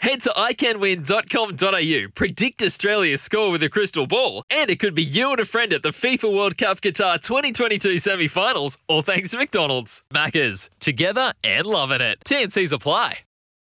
Head to iCanWin.com.au, predict Australia's score with a crystal ball, and it could be you and a friend at the FIFA World Cup Qatar 2022 semi finals, all thanks to McDonald's. Maccas, together and loving it. TNC's apply.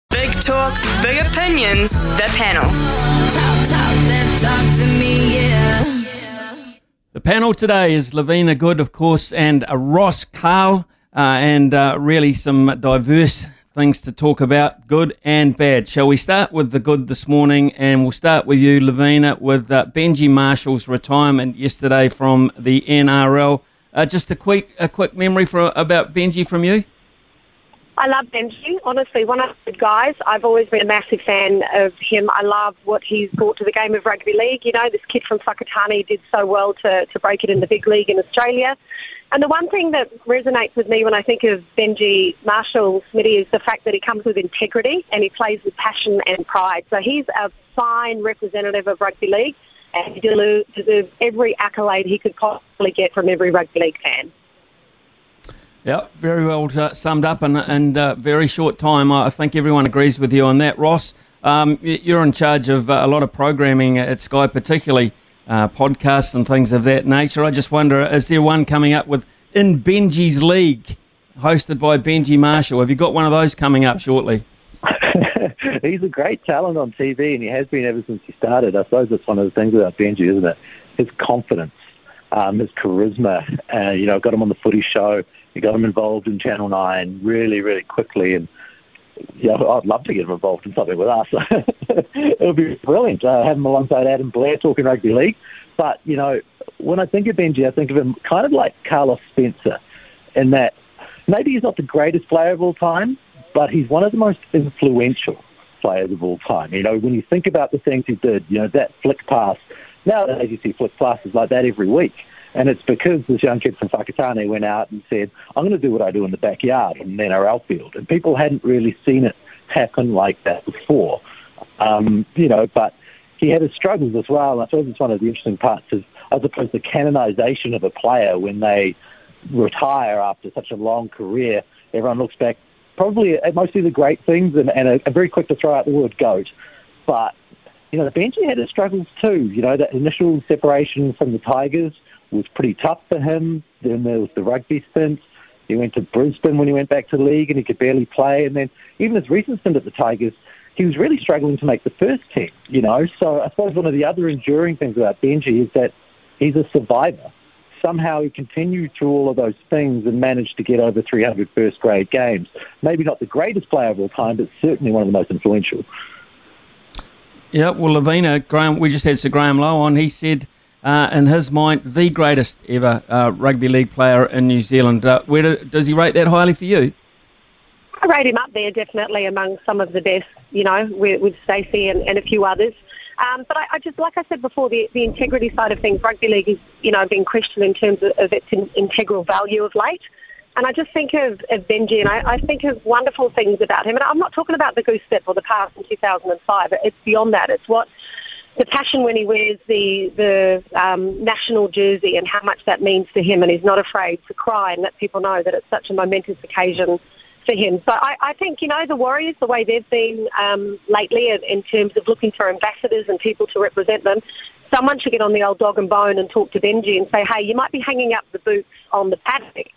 Big talk, big opinions, the panel. Talk, talk, talk to me, yeah. The panel today is Lavina Good, of course, and uh, Ross Carl, uh, and uh, really some diverse things to talk about, good and bad. Shall we start with the good this morning? And we'll start with you, Lavina, with uh, Benji Marshall's retirement yesterday from the NRL. Uh, just a quick, a quick memory for about Benji from you. I love Benji. Honestly, one of the good guys. I've always been a massive fan of him. I love what he's brought to the game of rugby league. You know, this kid from Whakatane did so well to, to break it in the big league in Australia. And the one thing that resonates with me when I think of Benji Marshall Smitty is the fact that he comes with integrity and he plays with passion and pride. So he's a fine representative of rugby league and he deserves every accolade he could possibly get from every rugby league fan. Yeah, very well uh, summed up and and uh, very short time. I think everyone agrees with you on that, Ross. Um, you're in charge of uh, a lot of programming at Sky, particularly uh, podcasts and things of that nature. I just wonder, is there one coming up with in Benji's League, hosted by Benji Marshall? Have you got one of those coming up shortly? he's a great talent on TV, and he has been ever since he started. I suppose that's one of the things about Benji, isn't it? His confidence, um, his charisma. Uh, you know, got him on the Footy Show. He got him involved in Channel Nine really, really quickly, and yeah, I'd love to get him involved in something with us. it would be brilliant. Uh, have him alongside Adam Blair talking rugby league. But you know, when I think of Benji, I think of him kind of like Carlos Spencer, in that maybe he's not the greatest player of all time, but he's one of the most influential players of all time. You know, when you think about the things he did, you know, that flick pass. Nowadays, you see flick passes like that every week. And it's because this young kid from Whakatane went out and said, I'm going to do what I do in the backyard in an NRL field. And people hadn't really seen it happen like that before. Um, you know, but he had his struggles as well. And I suppose it's one of the interesting parts is, as opposed to canonization of a player when they retire after such a long career, everyone looks back probably at mostly the great things and, and are very quick to throw out the word goat. But, you know, the Benji had his struggles too. You know, that initial separation from the Tigers was pretty tough for him. Then there was the rugby stint. He went to Brisbane when he went back to the league and he could barely play. And then even his recent stint at the Tigers, he was really struggling to make the first team, you know. So I suppose one of the other enduring things about Benji is that he's a survivor. Somehow he continued through all of those things and managed to get over 300 first grade games. Maybe not the greatest player of all time, but certainly one of the most influential. Yeah, well, Lavina, Graham, we just had Sir Graham Lowe on. He said, uh, in his mind, the greatest ever uh, rugby league player in New Zealand. Uh, where do, does he rate that highly for you? I rate him up there definitely among some of the best, you know, with, with Stacey and, and a few others. Um, but I, I just, like I said before, the, the integrity side of things, rugby league is, you know, being questioned in terms of, of its in, integral value of late. And I just think of, of Benji and I, I think of wonderful things about him. And I'm not talking about the goose step or the pass in 2005. It's beyond that. It's what the passion when he wears the the um, national jersey and how much that means to him, and he's not afraid to cry and let people know that it's such a momentous occasion for him. So I, I think you know the Warriors, the way they've been um, lately in, in terms of looking for ambassadors and people to represent them. Someone should get on the old dog and bone and talk to Benji and say, hey, you might be hanging up the boots on the paddock.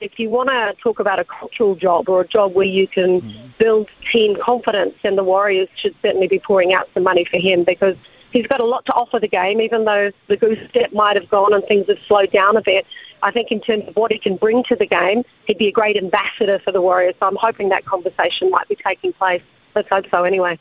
If you want to talk about a cultural job or a job where you can build team confidence, then the Warriors should certainly be pouring out some money for him because he's got a lot to offer the game, even though the goose step might have gone and things have slowed down a bit. I think in terms of what he can bring to the game, he'd be a great ambassador for the Warriors. So I'm hoping that conversation might be taking place. Let's hope so anyway.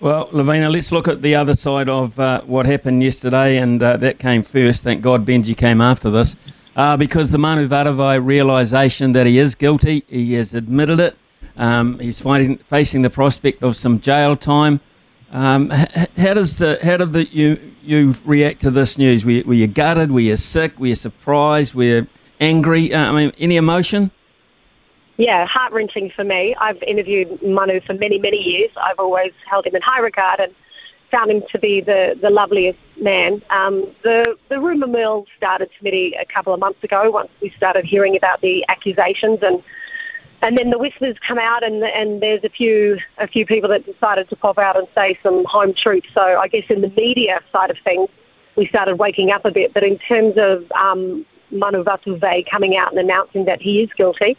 Well, Lavina, let's look at the other side of uh, what happened yesterday, and uh, that came first. Thank God Benji came after this. Uh, because the Manu Vatuvei realisation that he is guilty, he has admitted it. Um, he's fighting, facing the prospect of some jail time. Um, how does uh, how did the, you you react to this news? Were you, were you gutted? Were you sick? Were you surprised? Were you angry? Uh, I mean, any emotion? yeah, heart wrenching for me. I've interviewed Manu for many, many years. I've always held him in high regard and found him to be the, the loveliest man. Um, the the rumour mill started, Smitty, a couple of months ago once we started hearing about the accusations and and then the whispers come out and and there's a few a few people that decided to pop out and say some home truths. So I guess in the media side of things, we started waking up a bit. But in terms of um, Manu Vatuvei coming out and announcing that he is guilty,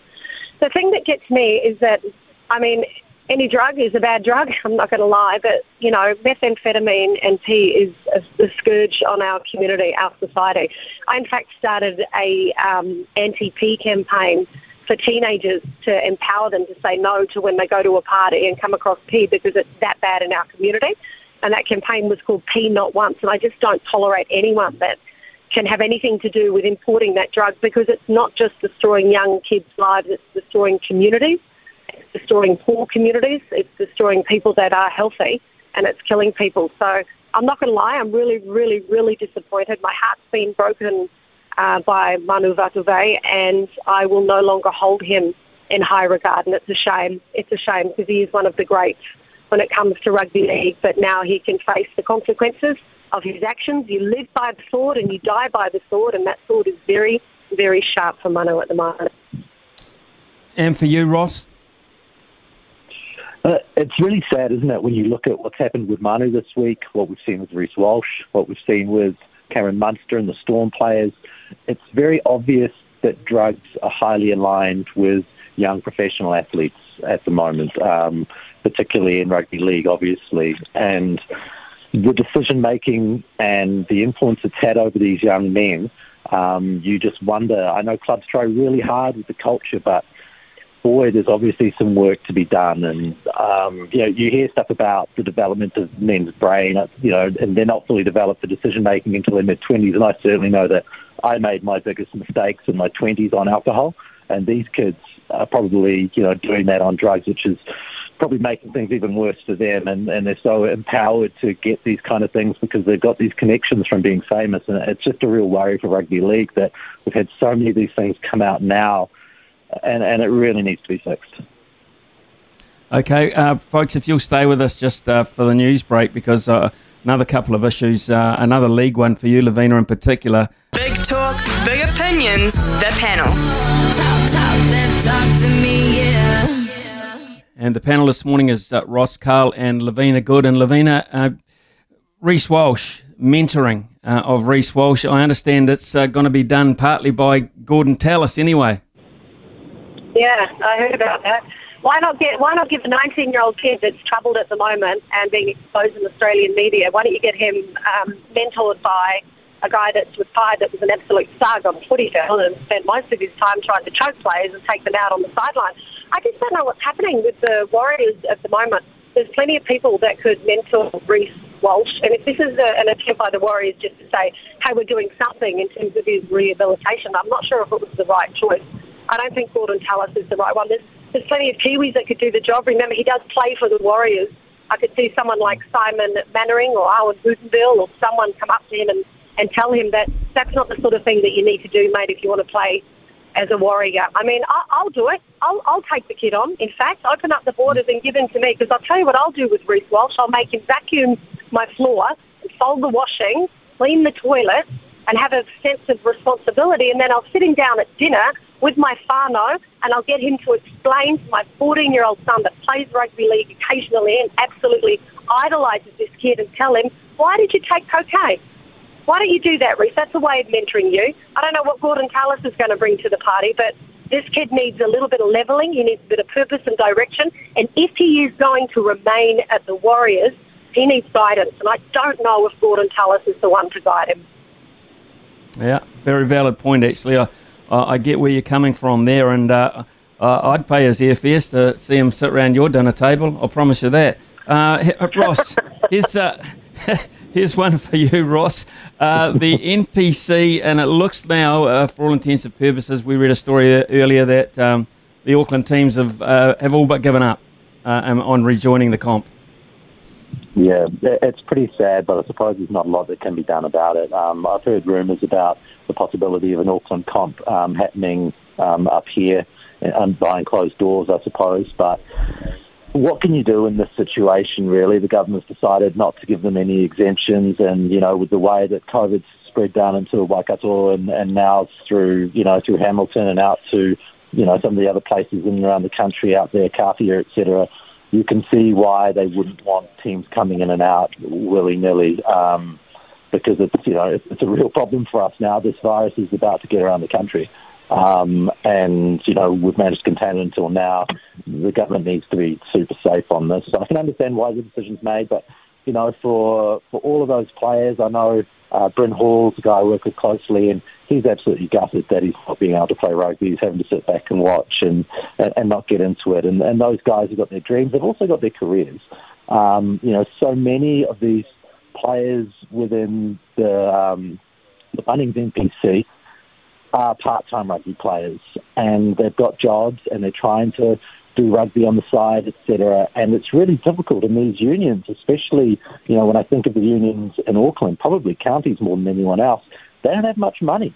the thing that gets me is that, I mean, any drug is a bad drug. I'm not going to lie, but you know, methamphetamine and P is a, a, scourge on our community, our society. I in fact started a um, anti-P campaign for teenagers to empower them to say no to when they go to a party and come across P because it's that bad in our community. And that campaign was called P Not Once. And I just don't tolerate anyone that can have anything to do with importing that drug because it's not just destroying young kids' lives, it's destroying communities, it's destroying poor communities, it's destroying people that are healthy, and it's killing people. So I'm not going to lie, I'm really, really, really disappointed. My heart's been broken uh, by Manu Vatuvei, and I will no longer hold him in high regard, and it's a shame. It's a shame because he is one of the greats when it comes to rugby league, but now he can face the consequences of his actions. You live by the sword and you die by the sword, and that sword is very, very sharp for Manu at the moment. And for you, Ross? Uh, it's really sad, isn't it, when you look at what's happened with Manu this week, what we've seen with Reece Walsh, what we've seen with Cameron Munster and the Storm players. It's very obvious that drugs are highly aligned with young professional athletes at the moment, um, particularly in rugby league, obviously. And the decision making and the influence it's had over these young men, um, you just wonder. I know clubs try really hard with the culture, but boy, there's obviously some work to be done. And um, you know, you hear stuff about the development of men's brain, you know, and they're not fully developed for decision making until their mid twenties. And I certainly know that I made my biggest mistakes in my twenties on alcohol, and these kids are probably you know doing that on drugs, which is probably making things even worse for them. And, and they're so empowered to get these kind of things because they've got these connections from being famous. And it's just a real worry for rugby league that we've had so many of these things come out now, and, and it really needs to be fixed. Okay, uh, folks, if you'll stay with us just uh, for the news break, because uh, another couple of issues, uh, another league one for you, Lavina, in particular. Big talk, big opinions, the panel. Talk, talk, talk to me, yeah. And the panel this morning is uh, Ross Carl and Lavina Good. And Lavina, uh, Reece Walsh, mentoring uh, of Reece Walsh. I understand it's uh, going to be done partly by Gordon Tallis anyway. Yeah, I heard about that. Why not get? Why not give a 19-year-old kid that's troubled at the moment and being exposed in Australian media? Why don't you get him um, mentored by a guy that's retired that was an absolute thug on the footy field and spent most of his time trying to choke players and take them out on the sideline? I just don't know what's happening with the Warriors at the moment. There's plenty of people that could mentor Reece Walsh, and if this is a, an attempt by the Warriors just to say, hey, we're doing something in terms of his rehabilitation, I'm not sure if it was the right choice. I don't think Gordon Tallis is the right one. There's, there's plenty of Kiwis that could do the job. Remember, he does play for the Warriors. I could see someone like Simon Mannering or Awen Guttenbeil or someone come up to him and, and tell him that that's not the sort of thing that you need to do, mate, if you want to play as a warrior. I mean, I'll, I'll do it. I'll, I'll take the kid on. In fact, open up the borders and give him to me because I'll tell you what I'll do with Reece Walsh. I'll make him vacuum my floor, fold the washing, clean the toilet, and have a sense of responsibility. And then I'll sit him down at dinner with my whānau and I'll get him to explain to my 14 year old son that plays rugby league occasionally and absolutely idolises this kid and tell him, why did you take cocaine? Why don't you do that, Reece? That's a way of mentoring you. I don't know what Gordon Tallis is going to bring to the party, but this kid needs a little bit of levelling. He needs a bit of purpose and direction. And if he is going to remain at the Warriors, he needs guidance. And I don't know if Gordon Tallis is the one to guide him. Yeah, very valid point, actually. I, I get where you're coming from there. And uh, uh, I'd pay his airfares to see him sit around your dinner table. I'll promise you that. Uh, Ross, here's, uh, here's one for you, Ross. Uh, the NPC, and it looks now, uh, for all intents and purposes, we read a story earlier that um, the Auckland teams have uh, have all but given up uh, on rejoining the comp. Yeah, it's pretty sad, but I suppose there's not a lot that can be done about it. Um, I've heard rumours about the possibility of an Auckland comp um, happening um, up here and behind closed doors, I suppose. But what can you do in this situation, really? The government's decided not to give them any exemptions, and, you know, with the way that COVID's spread down into Waikato and, and now through, you know, through Hamilton and out to, you know, some of the other places in and around the country out there, Kāwhia, etc., you can see why they wouldn't want teams coming in and out willy-nilly um, because it's, you know, it's a real problem for us now. This virus is about to get around the country. Um, and, you know, we've managed to contain it until now. The government needs to be super safe on this. So I can understand why the decision's made, but, you know, for, for all of those players, I know uh, Bryn Hall's a guy I work with closely, and he's absolutely gutted that he's not being able to play rugby. He's having to sit back and watch and, and, and not get into it. And, and those guys have got their dreams. They've also got their careers. Um, you know, so many of these players within the, um, the Bunnings NPC are part-time rugby players, and they've got jobs, and they're trying to do rugby on the side, etc. And it's really difficult in these unions, especially you know when I think of the unions in Auckland, probably counties more than anyone else. They don't have much money,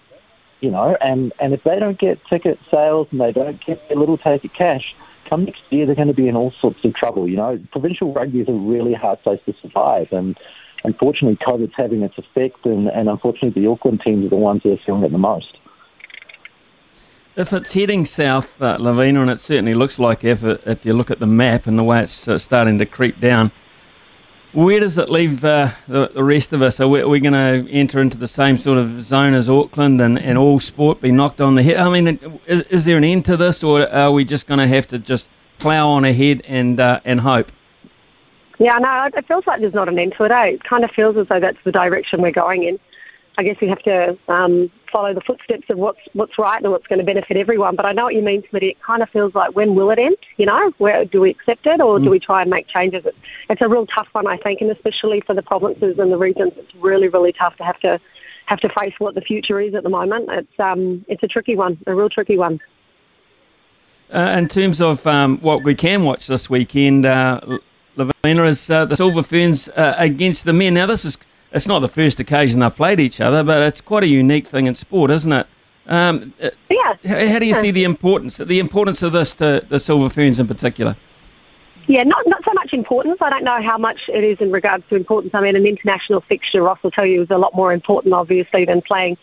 you know, and and if they don't get ticket sales and they don't get their little take of cash, come next year they're going to be in all sorts of trouble. You know, provincial rugby is a really hard place to survive, and unfortunately, COVID's having its effect, and, and unfortunately, the Auckland teams are the ones that are feeling it the most. If it's heading south, uh, Lavina, and it certainly looks like if, it, if you look at the map and the way it's uh, starting to creep down, where does it leave uh, the, the, rest of us? Are we, we going to enter into the same sort of zone as Auckland and, and all sport be knocked on the head? I mean, is, is there an end to this, or are we just going to have to just plough on ahead and uh, and hope? Yeah, no, it feels like there's not an end to it. Eh? It kind of feels as though that's the direction we're going in. I guess we have to um, follow the footsteps of what's what's right and what's going to benefit everyone. But I know what you mean, Smitty. It kind of feels like when will it end? You know, where do we accept it or mm. do we try and make changes? It's, it's a real tough one, I think, and especially for the provinces and the regions, it's really really tough to have to have to face what the future is at the moment. It's um it's a tricky one, a real tricky one. Uh, in terms of um, what we can watch this weekend, uh, Lavina is uh, the Silver Ferns uh, against the men. Now this is it's not the first occasion they've played each other, but it's quite a unique thing in sport, isn't it? Um, uh, yeah. How, how, do you see the importance the importance of this to the Silver Ferns in particular? Yeah, not not so much importance. I don't know how much it is in regards to importance. I mean, an international fixture, Ross will tell you, is a lot more important, obviously, than playing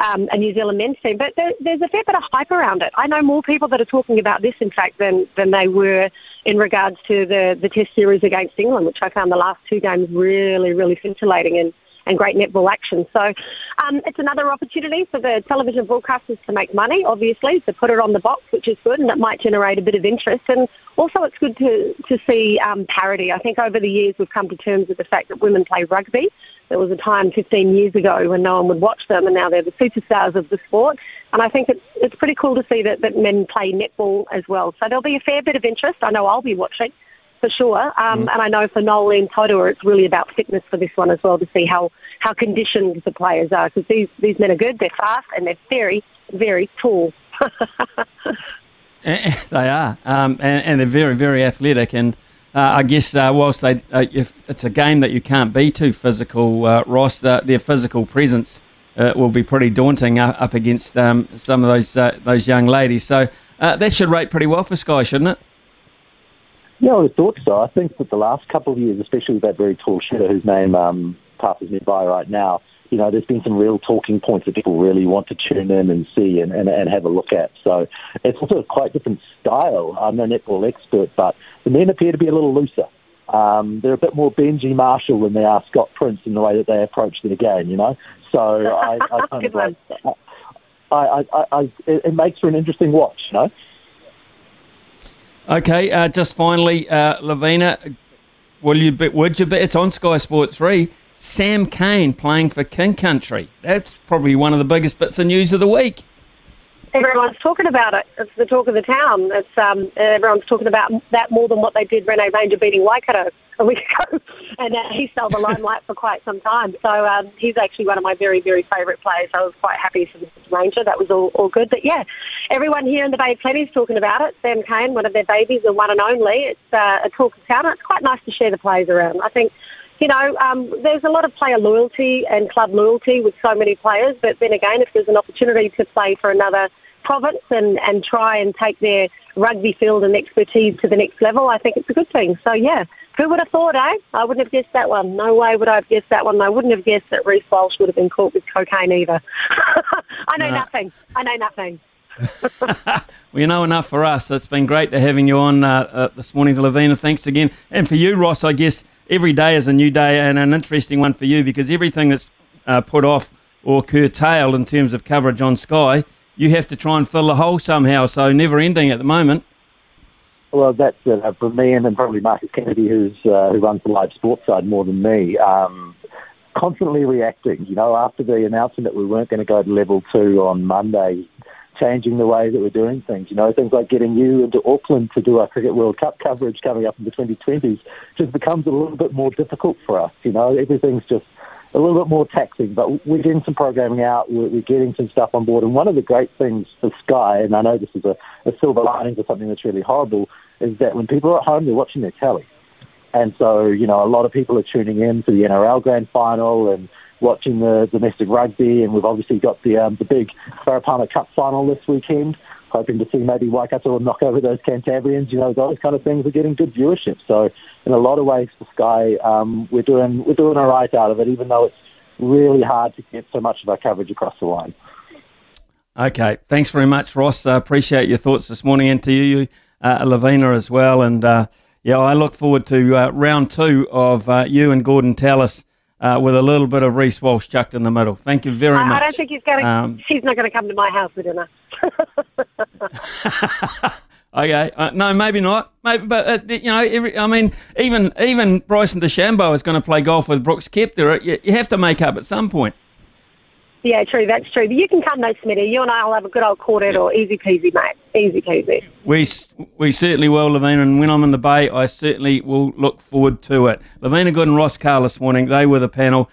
um, a New Zealand men's team. But there, there's a fair bit of hype around it. I know more people that are talking about this, in fact, than than they were in regards to the the Test series against England, which I found the last two games really, really scintillating and and great netball action. So um, it's another opportunity for the television broadcasters to make money, obviously, to put it on the box, which is good, and it might generate a bit of interest. And also, it's good to, to see um, parity. I think over the years we've come to terms with the fact that women play rugby. There was a time 15 years ago when no one would watch them, and now they're the superstars of the sport. And I think it's, it's pretty cool to see that, that men play netball as well. So there'll be a fair bit of interest. I know I'll be watching for sure. Um, mm. And I know for Noeline Taurua, it's really about fitness for this one as well to see how, how conditioned the players are because these, these men are good, they're fast, and they're very, very tall. Eh, they are, um, and, and, they're very, very athletic. And uh, I guess uh, whilst they, uh, if it's a game that you can't be too physical, uh, Ross, the, their physical presence uh, will be pretty daunting up against um, some of those uh, those young ladies. So that should rate pretty well for Sky, shouldn't it? Yeah, I would have thought so. I think that the last couple of years, especially with that very tall shooter whose name um, passes me by right now, you know, there's been some real talking points that people really want to tune in and see and, and, and have a look at. So it's also a quite different style. I'm no netball expert, but the men appear to be a little looser. Um, they're a bit more Benji Marshall than they are Scott Prince in the way that they approach their game, you know. So I, I kind of like, I, I, I, I, it makes for an interesting watch, you know. Okay, uh, just finally, uh, Lavina, will you would you be, it's on Sky Sports 3, Sam Cane playing for King Country. That's probably one of the biggest bits of news of the week. Everyone's talking about it. It's the talk of the town. It's um, everyone's talking about that more than what they did Rene Ranger beating Waikato a week ago, and uh, he stole the limelight for quite some time. So um, he's actually one of my very, very favourite players. I was quite happy for Ranger. That was all, all good. But yeah, everyone here in the Bay Plenty is talking about it. Sam Cane, one of their babies, the one and only. It's uh, a talk of town. It's quite nice to share the players around. I think you know, um, there's a lot of player loyalty and club loyalty with so many players. But then again, if there's an opportunity to play for another province and, and try and take their rugby field and expertise to the next level, I think it's a good thing. So, yeah, who would have thought, eh? I wouldn't have guessed that one. No way would I have guessed that one. I wouldn't have guessed that Reece Walsh would have been caught with cocaine either. I know No. nothing. I know nothing. Well, you know enough for us. It's been great to having you on uh, uh, this morning, Lavina. Thanks again. And for you, Ross, I guess every day is a new day and an interesting one for you because everything that's uh, put off or curtailed in terms of coverage on Sky, you have to try and fill the hole somehow. So never ending at the moment. Well, that's uh, for me and then probably Marcus Kennedy, who's uh, who runs the live sports side more than me. Um, constantly reacting. You know, after the announcement that we weren't going to go to level two on Monday, changing the way that we're doing things. You know, things like getting you into Auckland to do our Cricket World Cup coverage coming up in the 2020s just becomes a little bit more difficult for us. You know, everything's just a little bit more taxing, but we're getting some programming out. We're, we're getting some stuff on board. And one of the great things for Sky, and I know this is a, a silver lining for something that's really horrible, is that when people are at home, they're watching their telly. And so, you know, a lot of people are tuning in to the NRL Grand Final and watching the domestic rugby. And we've obviously got the um, the big Farah Palmer Cup final this weekend. Hoping to see maybe Waikato knock over those Cantabrians. You know, those kind of things are getting good viewership. So, in a lot of ways, for Sky, um, we're doing we're doing all right out of it, even though it's really hard to get so much of our coverage across the line. Okay, thanks very much, Ross. I appreciate your thoughts this morning, and to you, uh, Lavina, as well. And uh, yeah, I look forward to uh, round two of uh, you and Gordon Tallis uh, with a little bit of Reece Walsh chucked in the middle. Thank you very I, much. I don't think he's going to. Um, she's not going to come to my house for dinner. Okay, uh, no, maybe not. Maybe, but uh, you know, every, I mean, even even Bryson DeChambeau is going to play golf with Brooks Koepka. You, you have to make up at some point. Yeah, true. That's true. But you can come, though, Smitty. You and I will have a good old quartet or easy peasy, mate. Easy peasy. We we certainly will, Lavina, and when I'm in the Bay, I certainly will look forward to it. Lavina Good and Ross Carr this morning, they were the panel.